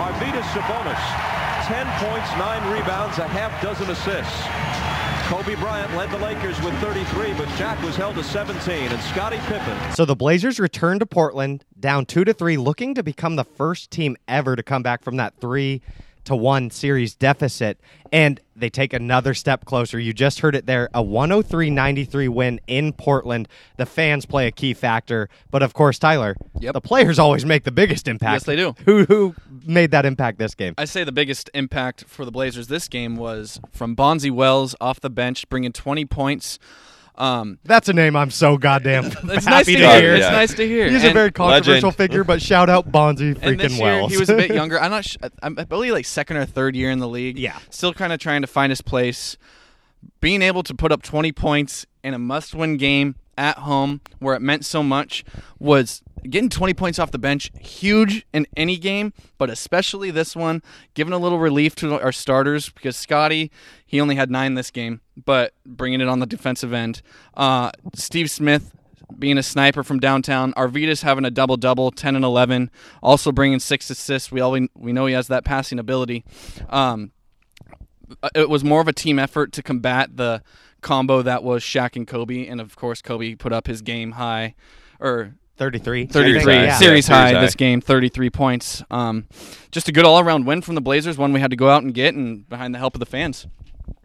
Arvydas Sabonis, 10 points, 9 rebounds, a half dozen assists. Kobe Bryant led the Lakers with 33, but Shaq was held to 17, and Scottie Pippen So the Blazers return to Portland down two to three, looking to become the first team ever to come back from that three to one series deficit. And they take another step closer. You just heard it there a 103 93 win in Portland. The fans play a key factor. But of course, Tyler, Yep. the players always make the biggest impact. Yes, they do. Who, who made that impact this game? I say the biggest impact for the Blazers this game was from Bonzi Wells off the bench, bringing 20 points. Um, That's a name I'm so goddamn *laughs* it's *laughs* happy nice to, to hear. hear. It's Yeah. nice to hear. He's a very controversial Legend. figure, but shout out Bonzi freaking and this year Wells. he was a bit *laughs* younger. I'm not. Sh- I'm I believe like second or third year in the league. Yeah. still kind of trying to find his place. Being able to put up 20 points in a must-win game at home where it meant so much was getting 20 points off the bench huge in any game, but especially this one, giving a little relief to our starters because Scottie he only had nine this game, but bringing it on the defensive end. Uh, Steve Smith being a sniper from downtown. Arvydas having a double double, ten and eleven, also bringing six assists. We all we know he has that passing ability. Um, it was more of a team effort to combat the combo that was Shaq and Kobe, and of course Kobe put up his game high, or 33. 33 high. Yeah. series Yeah, high series this game 33 points um, just a good all-around win from the blazers one we had to go out and get and behind the help of the fans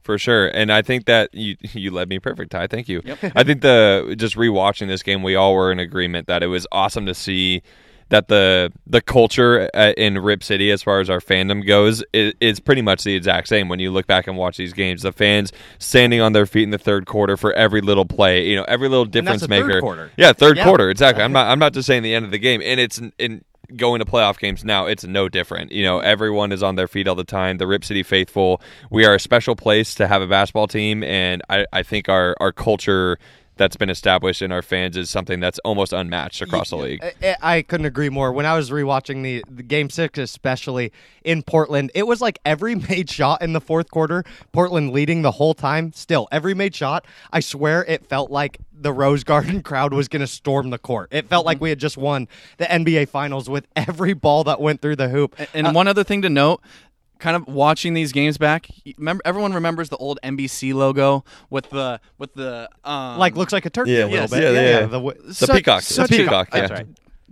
For sure, and I think that you *laughs* you led me perfect, Ty. Thank you. I think the just rewatching this game, we all were in agreement that it was awesome to see that the the culture uh, in Rip City, as far as our fandom goes, is, is pretty much the exact same. When you look back and watch these games, the fans standing on their feet in the third quarter for every little play, you know, every little difference the third maker. quarter. Yeah, third Yeah. quarter, exactly. I'm not I'm not just saying the end of the game, and it's in going to playoff games now, it's no different. You know, everyone is on their feet all the time. The Rip City faithful, we are a special place to have a basketball team, and I, I think our our culture that's been established in our fans is something that's almost unmatched across the league. I, I couldn't agree more. When I was rewatching the, the game six, especially in Portland, it was like every *laughs* made shot in the fourth quarter, Portland leading the whole time. Still, every made shot, I swear it felt like the Rose Garden *laughs* crowd was going to storm the court. It felt like we had just won the NBA Finals with every ball that went through the hoop. And Uh, one other thing to note, kind of watching these games back, remember everyone remembers the old NBC logo with the with the um, like looks like a turkey Yeah, a little yes, bit. yeah, yeah. the w- The peacock. such The a- peacock, that's yeah. right.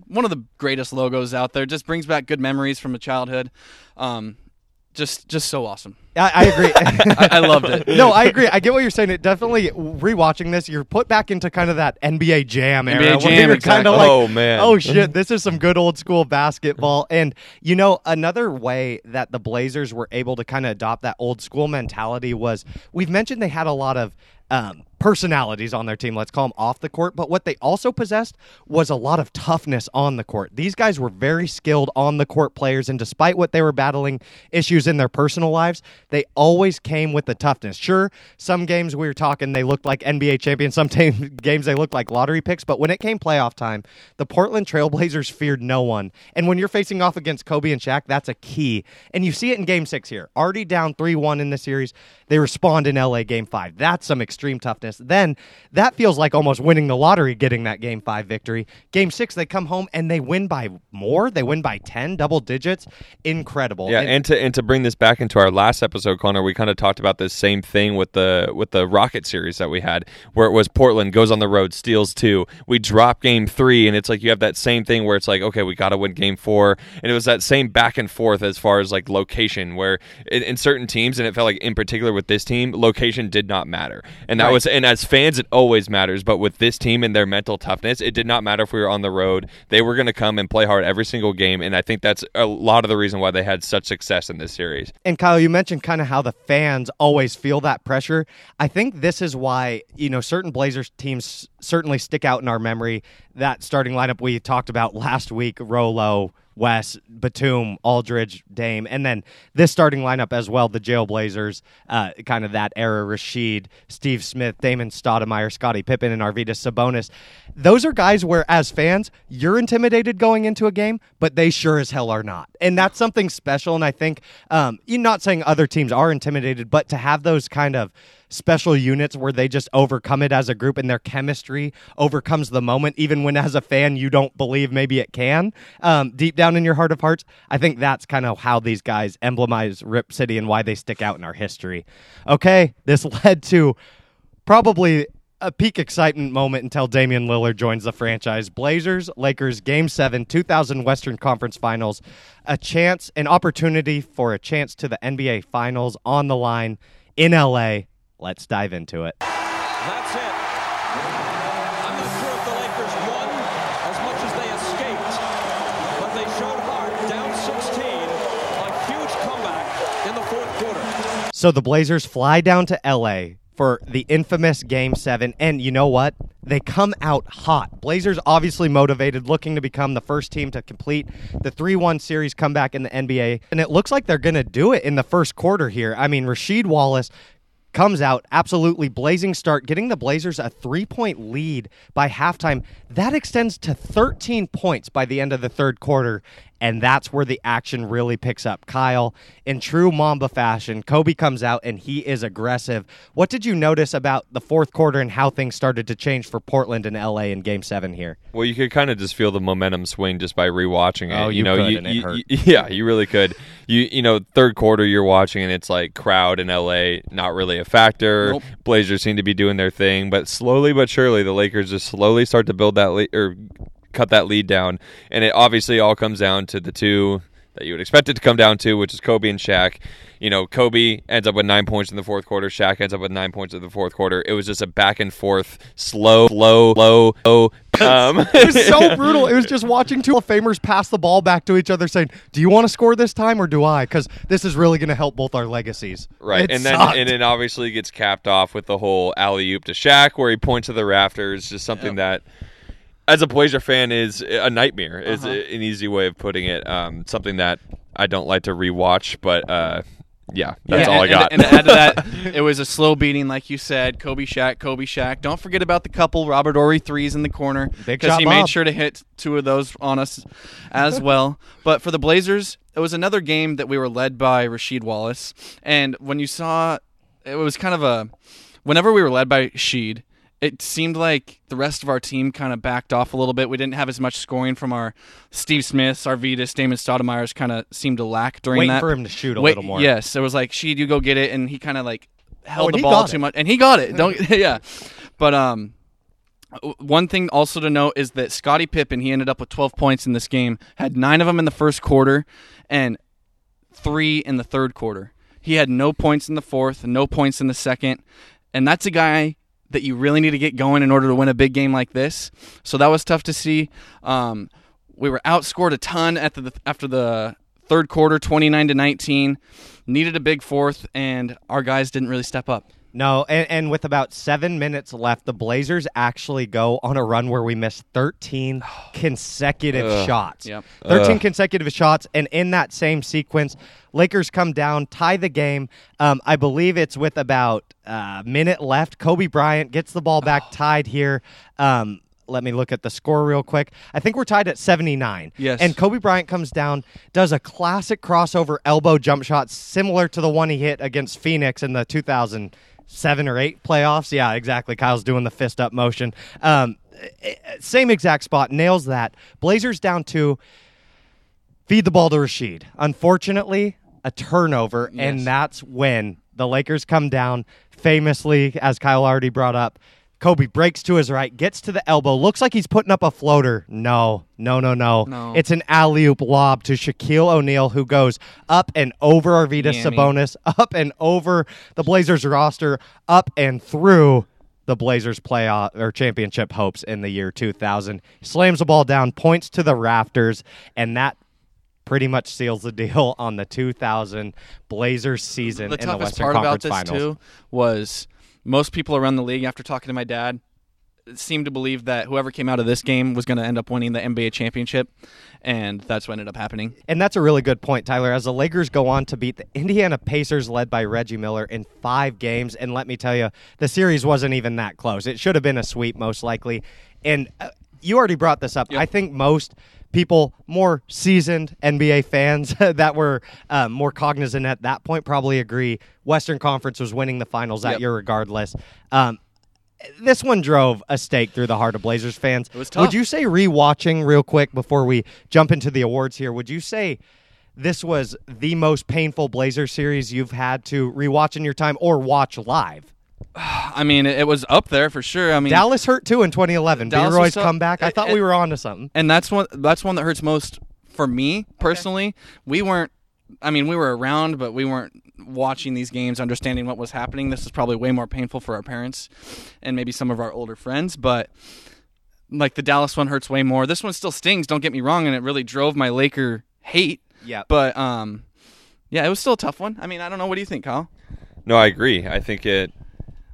One of the greatest logos out there. Just brings back good memories from a childhood. Um, just just so awesome. I, I agree. *laughs* I, I loved it. no, I agree. I get what you're saying. It definitely rewatching this, you're put back into kind of that NBA Jam era. NBA where Jam, you're kind exactly. of like, Oh, man. oh shit, this is some good old school basketball. And you know, another way that the Blazers were able to kind of adopt that old school mentality was we've mentioned they had a lot of. Um, personalities on their team, let's call them off the court, but what they also possessed was a lot of toughness on the court. These guys were very skilled on the court players, and despite what they were battling issues in their personal lives, they always came with the toughness. Sure, some games we were talking, they looked like NBA champions, some *laughs* t- games they looked like lottery picks, but when it came playoff time, the Portland Trailblazers feared no one. And when you're facing off against Kobe and Shaq, that's a key. And you see it in game six here. Already down 3 1 in the series, they respond in LA game five. That's some extreme toughness. Then that feels like almost winning the lottery getting that game five victory. Game six, they come home and they win by more. They win by 10, double digits. Incredible. Yeah, and, and to and to bring this back into our last episode, Connor, we kind of talked about this same thing with the with the Rocket series that we had, where it was Portland goes on the road, steals two. We drop game three, and it's like you have that same thing where it's like, okay, we got to win game four, and it was that same back and forth as far as like location, where in, in certain teams, and it felt like in particular with this team, location did not matter, and that right. was and as fans, it always matters, but with this team and their mental toughness, it did not matter if we were on the road; they were going to come and play hard every single game, and I think that's a lot of the reason why they had such success in this series. And Kyle, you mentioned kind of how the fans always feel that pressure. I think this is why you know certain Blazers teams certainly stick out in our memory. That starting lineup we talked about last week, Rolo, Wes, Batum, Aldridge, Dame, and then this starting lineup as well, the Jailblazers, uh, kind of that era, Rasheed, Steve Smith, Damon Stoudemire, Scottie Pippen, and Arvydas Sabonis. Those are guys where, as fans, you're intimidated going into a game, but they sure as hell are not. And that's something special, and I think, um, you're not saying other teams are intimidated, but to have those kind of – special units where they just overcome it as a group and their chemistry overcomes the moment, even when as a fan you don't believe maybe it can. Um, deep down in your heart of hearts, I think that's kind of how these guys emblemize Rip City and why they stick out in our history. Okay, this *laughs* led to probably a peak excitement moment until Damian Lillard joins the franchise. Blazers, Lakers, Game 7, 2000 Western Conference Finals. A chance, an opportunity for a chance to the NBA Finals on the line in LA. Let's dive into it. That's it. I'm not sure if the Lakers won as much as they escaped, but they showed heart down 16. A huge comeback in the fourth quarter. So the Blazers fly down to LA for the infamous Game 7. And you know what? They come out hot. Blazers obviously motivated, looking to become the first team to complete the 3 1 series comeback in the NBA. And it looks like they're going to do it in the first quarter here. I mean, Rasheed Wallace comes out absolutely blazing start, getting the Blazers a three point lead by halftime. That extends to 13 points by the end of the third quarter and that's where the action really picks up. Kyle, in true Mamba fashion, Kobe comes out and he is aggressive. What did you notice about the fourth quarter and how things started to change for Portland and LA in Game Seven here? Well, you could kind of just feel the momentum swing just by rewatching it. Oh, you, you know, could, you, you, *laughs* yeah, you really could. You you know, third quarter you're watching and it's like crowd in LA not really a factor. Nope. Blazers seem to be doing their thing, but slowly but surely the Lakers just slowly start to build that le- or cut that lead down. And it obviously all comes down to the two that you would expect it to come down to, which is Kobe and Shaq. You know, Kobe ends up with nine points in the fourth quarter. Shaq ends up with nine points in the fourth quarter. It was just a back and forth, slow, low, low, low. Um. it was so *laughs* brutal. It was just watching two of Famers pass the ball back to each other, saying, "Do you want to score this time or do I?" Because this is really going to help both our legacies. Right, it and sucked. then and then obviously gets capped off with the whole alley oop to Shaq, where he points to the rafters. Just something yep. that as a Blazer fan is a nightmare. Is uh-huh. an easy way of putting it. Um, something that I don't like to rewatch, but uh, yeah, that's yeah, all and, I got. And, and to add to that, *laughs* it was a slow beating, like you said. Kobe Shaq, Kobe Shaq. Don't forget about the couple Robert Horry threes in the corner because he Bob. made sure to hit two of those on us as *laughs* well. but for the Blazers, it was another game that we were led by Rasheed Wallace, and when you saw, it was kind of a. Whenever we were led by Sheed, it seemed like the rest of our team kind of backed off a little bit. We didn't have as much scoring from our Steve Smiths, our Vitas, Damon Stoudemire's kind of seemed to lack during Waiting that. for him to shoot a Wait, little more. Yes, it was like Sheed, you go get it, and he kind of like held Oh, and the he ball got too it. much, and he got it. *laughs* Don't *laughs* yeah, but um. One thing also to note is that Scottie Pippen, he ended up with 12 points in this game, had nine of them in the first quarter and three in the third quarter. He had no points in the fourth, no points in the second. And that's a guy that you really need to get going in order to win a big game like this. So that was tough to see. Um, we were outscored a ton after the after the third quarter, twenty nine to nineteen. Needed a big fourth, and our guys didn't really step up. No, and, and with about seven minutes left, the Blazers actually go on a run where we miss 13 *sighs* consecutive Ugh. shots. Yep. 13 Ugh. consecutive shots, and in that same sequence, Lakers come down, tie the game. Um, I believe it's with about a minute left. Kobe Bryant gets the ball back, *sighs* tied here. Um, let me look at the score real quick. I think we're tied at 79. Yes. And Kobe Bryant comes down, does a classic crossover elbow jump shot similar to the one he hit against Phoenix in the 2007 or 8 playoffs. Yeah, exactly. Kyle's doing the fist up motion. Um, eh, eh, same exact spot, nails that. Blazers down two. Feed the ball to Rasheed. Unfortunately, a turnover, and that's when the Lakers come down. Famously, as Kyle already brought up, Kobe breaks to his right, gets to the elbow, looks like he's putting up a floater. No, no, no, no. No. It's an alley oop lob to Shaquille O'Neal, who goes up and over Arvydas Yammy. Sabonis, up and over the Blazers roster, up and through the Blazers playoff or championship hopes in the year 2000. Slams the ball down, points to the rafters, and that pretty much seals the deal on the 2000 Blazers season the in the toughest Western part Conference about this Finals. too was most people around the league after talking to my dad seemed to believe that whoever came out of this game was going to end up winning the NBA championship and that's what ended up happening. And that's a really good point, Tyler. As the Lakers go on to beat the Indiana Pacers, led by Reggie Miller, in five games, and let me tell you, the series wasn't even that close. It should have been a sweep, most likely. And uh, you already brought this up. I think most people, more seasoned NBA fans *laughs* that were uh, more cognizant at that point, probably agree Western Conference was winning the finals that Yep. year, regardless. Um, this one drove a stake through the heart of Blazers fans. It was tough. Would you say rewatching real quick before we jump into the awards here? Would you say this was the most painful Blazer series you've had to rewatch in your time or watch live? *sighs* I mean, it, it was up there for sure. I mean, Dallas hurt too in 2011. Dallas B. Roy's was comeback. I it- thought it- we were on to something. and that's one that's one that hurts most for me personally. We weren't I mean, we were around, but we weren't watching these games, understanding what was happening. This is probably way more painful for our parents and maybe some of our older friends, but like the Dallas one hurts way more. This one still stings, don't get me wrong, and it really drove my Laker hate. Yeah. But um yeah, it was still a tough one. I mean, I don't know. What do you think, Kyle? No, I agree. I think it,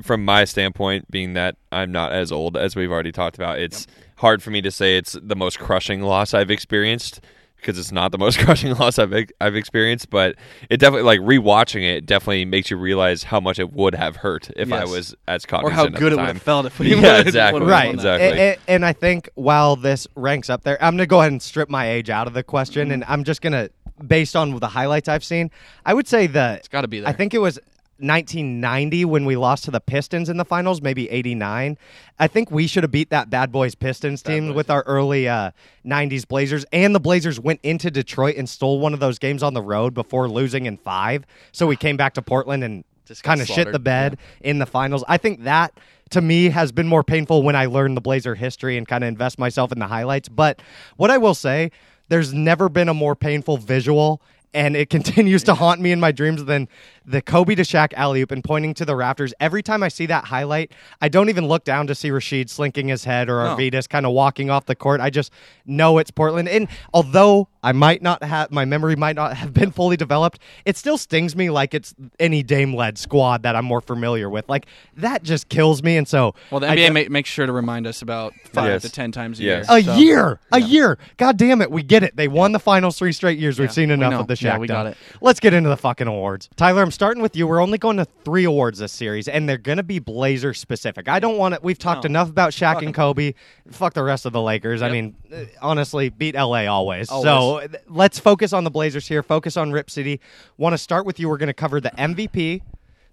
from my standpoint, being that I'm not as old as we've already talked about, it's hard for me to say it's the most crushing loss I've experienced because it's not the most *laughs* crushing loss I've I've experienced. But it definitely, like rewatching it, definitely makes you realize how much it would have hurt if I was as Or cognizant how at good the it would have felt if we *laughs* Yeah, would've- exactly. Right. Exactly. And, and I think while this ranks up there, I'm going to go ahead and strip my age out of the question, mm-hmm. and I'm just going to, based on the highlights I've seen, I would say that it's gotta be there. I think it was 1990 when we lost to the Pistons in the finals, maybe 89. I think we should have beat that Bad Boys Pistons team with our early uh, 90s Blazers, and the Blazers went into Detroit and stole one of those games on the road before losing in five. So we came back to Portland and Just kind of shit the bed in the finals. I think that to me has been more painful when I learned the Blazer history and kind of invest myself in the highlights. But what I will say, there's never been a more painful visual. And it *laughs* continues to haunt me in my dreams than the Kobe to Shaq alley oop and pointing to the rafters. Every time I see that highlight, I don't even look down to see Rasheed slinking his head or No. Arvydas kind of walking off the court. I just know it's Portland. And although I might not have, my memory might not have been fully developed, it still stings me like it's any Dame led squad that I'm more familiar with. Like that just kills me. And so, Well, the I NBA ju- ma- makes sure to remind us about five Yes. to ten times a Yes. year. a So- year, a year. God damn it, we get it. They won the finals three straight years. We've seen enough know. of the Shaq. Yeah, we got it. Let's get into the fucking awards. Tyler, I'm starting with you. We're only going to three awards this series, and they're going to be Blazer specific. I don't want to. We've talked No. enough about Shaq Fuck and. Kobe. Fuck the rest of the Lakers. I mean, uh, honestly, beat LA always. So Always. uh, let's focus on the Blazers here. Focus on Rip City. Want to start with you. We're going to cover the MVP,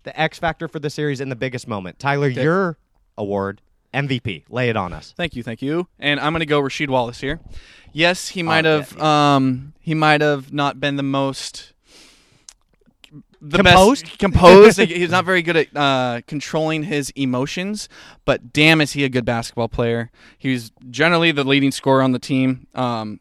the X factor for the series, and the biggest moment. Tyler, your award. MVP. Lay it on us. Thank you, thank you. And I'm going to go Rasheed Wallace here. Yes, he might yeah, have um he might have not been the most the Composed? best composed. *laughs* He's not very good at uh, controlling his emotions, but damn is he a good basketball player. He was generally the leading scorer on the team. Um,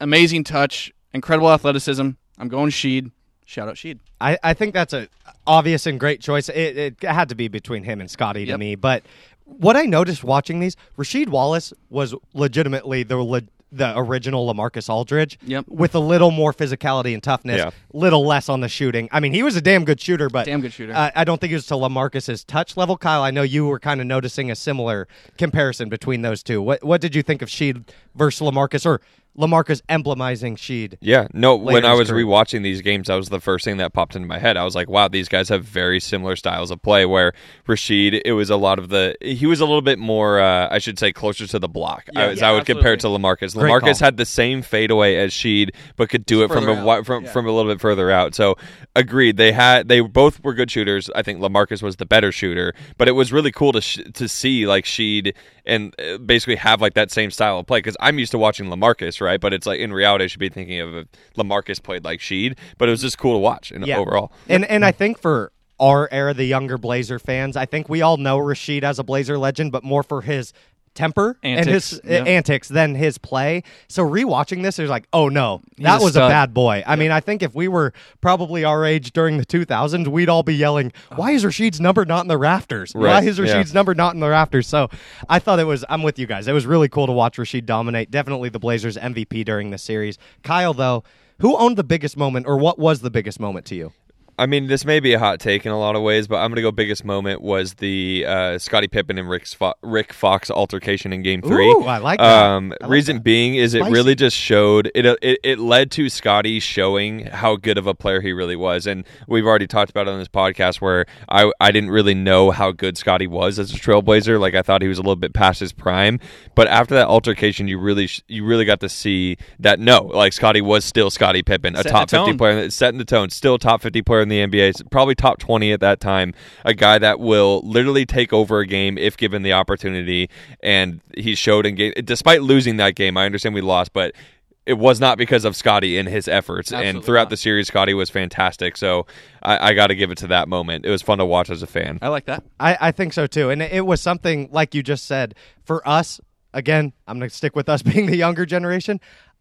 amazing touch, incredible athleticism. I'm going Sheed. Shout out Sheed. I, I think that's a obvious and great choice. It, it had to be between him and Scottie to me. But what I noticed watching these, Rasheed Wallace was legitimately the le- the original Lamarcus Aldridge. Yep. With a little more physicality and toughness, Yeah. little less on the shooting. I mean, he was a damn good shooter, but Damn good shooter. Uh, I don't think it was to Lamarcus's touch level. Kyle, I know you were kind of noticing a similar comparison between those two. What what did you think of Sheed versus Lamarcus, or Lamarcus emblemizing Sheed? Yeah, no. When I was career. rewatching these games, that was the first thing that popped into my head. I was like, "Wow, these guys have very similar styles of play." Where Rasheed, it was a lot of the he was a little bit more, uh, I should say, closer to the block. Yeah, as yeah, I would compare it to. Lamarcus. Great Lamarcus call. had the same fadeaway as Sheed, but could do it from a out. from Yeah. from a little bit further out. So agreed. They had they both were good shooters. I think Lamarcus was the better shooter, but it was really cool to sh- to see like Sheed and uh, basically have like that same style of play because I'm used to watching Lamarcus, right? But it's like in reality, I should be thinking of Lamarcus played like Sheed, but it was just cool to watch and overall. And and I think for our era, the younger Blazer fans, I think we all know Rasheed as a Blazer legend, but more for his temper and his Antics, uh, yeah. antics than his play. So rewatching this, there's like, oh no, that a was a bad boy. I mean, I think if we were probably our age during the 2000s, we'd all be yelling, why is Rasheed's number not in the rafters? Why Right, is yeah. Rasheed's number not in the rafters? So I thought it was. I'm with you guys. It was really cool to watch Rasheed dominate. Definitely the Blazers MVP during the series. Kyle though. Who owned the biggest moment, or what was the biggest moment to you? I mean, this may be a hot take in a lot of ways, but I'm going to go biggest moment was the uh, Scottie Pippen and Rick, Fo- Rick Fox altercation in Game Three. Ooh, I like that. Um, I like reason that. being is it really just showed it, it. It led to Scottie showing how good of a player he really was, and we've already talked about it on this podcast where I I didn't really know how good Scottie was as a Trailblazer. Like I thought he was a little bit past his prime, but after that altercation, you really sh- you really got to see that no, like Scottie was still Scottie Pippen, a Setting top fifty player, setting the tone, still top fifty player in the NBA, probably top twenty at that time. A guy that will literally take over a game if given the opportunity, and he showed in game. Despite losing that game, I understand we lost, but. It was not because of Scottie and his efforts, and throughout not. the series, Scottie was fantastic. So I, I got to give it to that moment. It was fun to watch as a fan. I like that. I, I think so too. And it was something like you just said for us. Again, I'm going to stick with us *laughs* being the younger generation.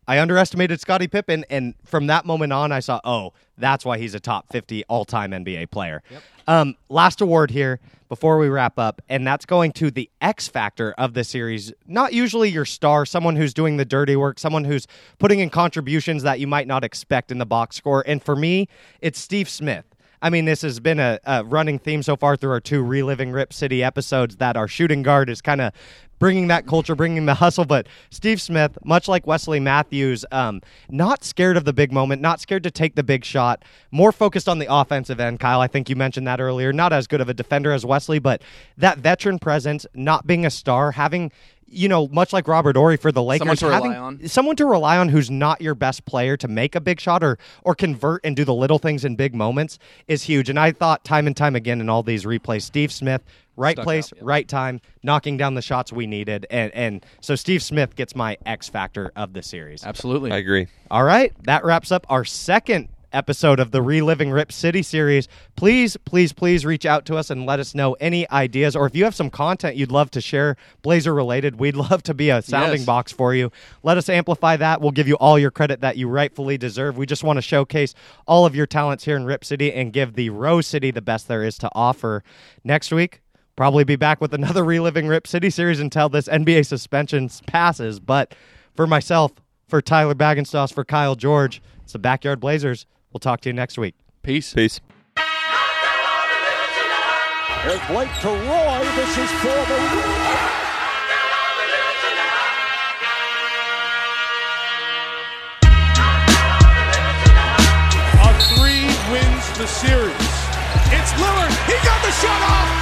I underestimated Scottie Pippen, and from that moment on, I saw, oh, that's why he's a top 50 all time NBA player. Um, last award here before we wrap up, and that's going to the X factor of the series. Not usually your star, someone who's doing the dirty work, someone who's putting in contributions that you might not expect in the box score. And for me, it's Steve Smith. I mean, this has been a, a running theme so far through our two reliving Rip City episodes that our shooting guard is kind of bringing that culture, bringing the hustle. But Steve Smith, much like Wesley Matthews, um, not scared of the big moment, not scared to take the big shot, more focused on the offensive end. Kyle, I think you mentioned that earlier. Not as good of a defender as Wesley, but that veteran presence, not being a star, having. You know, much like Robert Horry for the Lakers, Someone to having rely on. someone to rely on who's not your best player to make a big shot or or convert and do the little things in big moments is huge. And I thought time and time again in all these replays, Steve Smith, right Stuck place, out, yeah. right time, knocking down the shots we needed, and and so Steve Smith gets my X factor of the series. Absolutely. I agree. All right, that wraps up our second episode of the Reliving Rip City series. Please, please, please reach out to us and let us know any ideas or if you have some content you'd love to share Blazer related, we'd *laughs* love to be a sounding Yes. box for you. Let us amplify that. We'll give you all your credit that you rightfully deserve. We just want to showcase all of your talents here in Rip City and give the Rose City the best there is to offer. Next week, probably be back with another *laughs* Reliving Rip City series until this NBA suspension passes. But for myself, for Tyler Baggenstoss, for Kyle George, it's the Backyard Blazers. We'll talk to you next week. Peace. Peace. There's Blake to Roy. This is for the win. A three wins the series. It's Lillard. He got the shot off.